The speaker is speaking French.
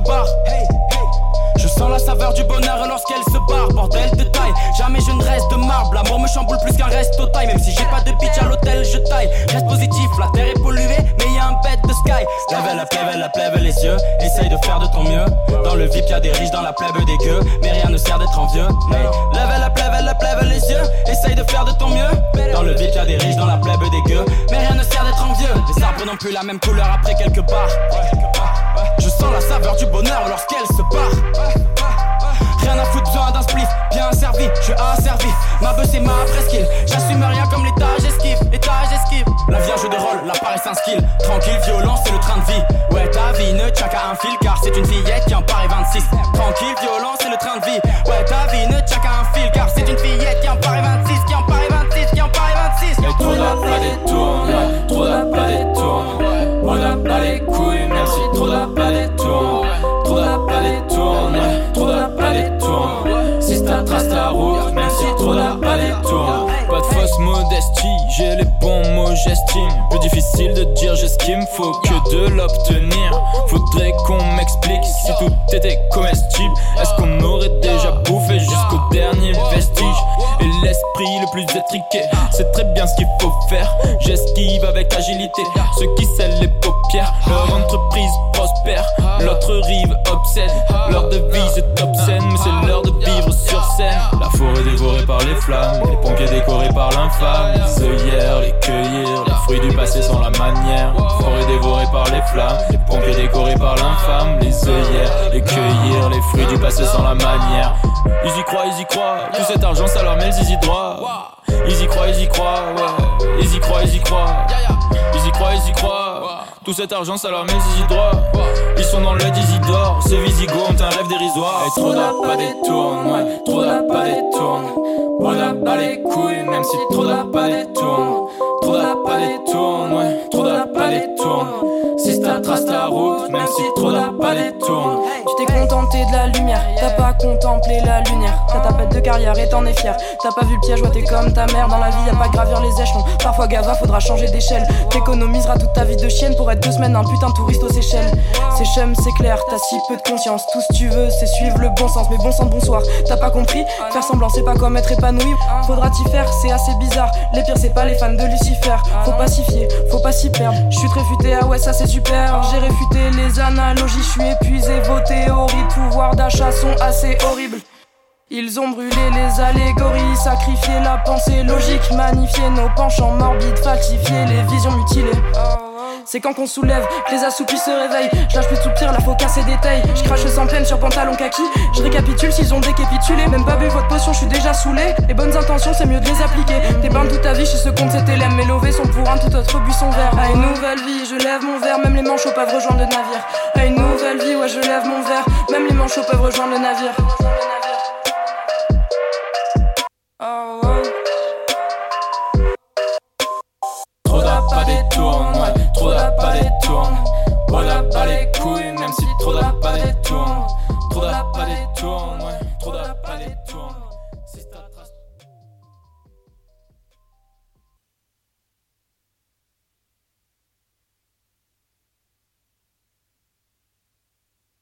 barre. Hey, hey. Je sens la saveur du bonheur lorsqu'elle se barre, bordel de taille. Jamais je ne reste de marbre, l'amour me chamboule plus qu'un resto taille. Même si j'ai pas de bitch à l'hôtel, je taille. Reste positif, la terre est polluée, mais y a un bête de sky. Lève la plève, la les yeux, essaye de faire de ton mieux. Dans le VIP, y'a des riches, dans la plèbe des gueux, mais rien ne sert d'être envieux. Plus la même couleur après quelques barres. Je sens la saveur du bonheur lorsqu'elle se barre. Rien à foutre, besoin d'un spliff, bien servi, je suis asservi. Ma beuh c'est ma presqu'île, j'assume rien comme l'étage esquive, l'étage esquive. La vierge de rôle, la paresse un skill. Tranquille, violence, c'est le train de j'ai les bons mots, j'estime. Plus difficile de dire j'ai ce qu'il me faut que de l'obtenir. Faudrait qu'on m'explique si tout était comestible. Est-ce qu'on aurait déjà bouffé jusqu'au dernier vestige? Et l'esprit le plus étriqué, c'est très bien ce qu'il faut faire. J'esquive avec agilité ceux qui scellent les paupières. Leur entreprise prospère, l'autre rive obsède. Les flammes, les pompiers décorés par l'infâme. Les œillères, les cueillir, les fruits du passé sont la manière. Forêt dévorée par les flammes, les pompiers décorés par l'infâme. Les œillères, les cueillir, les fruits du passé sont la manière. Ils y croient, ils y croient, tout cet argent ça leur met zizi droit. Ils y croient, ils y croient, ouais. Ils y croient, ils y croient. Ils y croient, ils y croient. Tout cet argent, ça leur met zizi droit. Ils sont dans le dizzy d'or. Ces visigoths ont un rêve dérisoire. Et trop n'a pas détourne, ouais. Trop n'a pas détourne. On n'a pas les couilles, même si trop n'a pas détourne. Trop n'a pas détourne, ouais. Trop n'a pas détourne. Si ta trace ta route, même si trop n'a pas détourne. Tu t'es contenté de la lumière, t'as pas la lumière. Ta tapette de carrière et t'en es fier. T'as pas vu le piège, ouais, t'es comme ta mère. Dans la vie, y a pas gravir les échelons. Parfois, gava, faudra changer d'échelle. T'économiseras toute ta vie de chienne pour être deux semaines un putain touriste aux Seychelles. C'est chum, c'est clair, t'as si peu de conscience. Tout ce tu veux, c'est suivre le bon sens. Mais bon sang, bonsoir. T'as pas compris? Faire semblant, c'est pas comme être épanoui. Faudra t'y faire, c'est assez bizarre. Les pires, c'est pas les fans de Lucifer. Faut pas s'y fier, faut pas s'y perdre. J'suis très futé, ah ouais, ça c'est super. J'ai réfuté les analogies, j'suis épuisé. Vos théories pouvoir d'achat sont assez horribles. Ils ont brûlé les allégories, sacrifié la pensée logique, magnifié nos penchants morbides, falsifié les visions mutilées. C'est quand qu'on soulève, que les assoupis se réveillent. Je lâche plus la faut casser des tailles. Je crache sans peine sur pantalon kaki. Je récapitule s'ils ont décapitulé. Même pas bu votre potion, je suis déjà saoulé. Les bonnes intentions, c'est mieux de les appliquer. T'es bain toute ta vie, je ce compte c'était l'aime. Mes lovés sont pour un tout autre buisson vert. À une nouvelle vie, je lève mon verre. Même les manchots peuvent rejoindre le navire. À une nouvelle vie, ouais, je lève mon verre. Même les manchots peuvent rejoindre le navire. Trop n'a pas détourne, ouais. Trop n'a pas détourne. On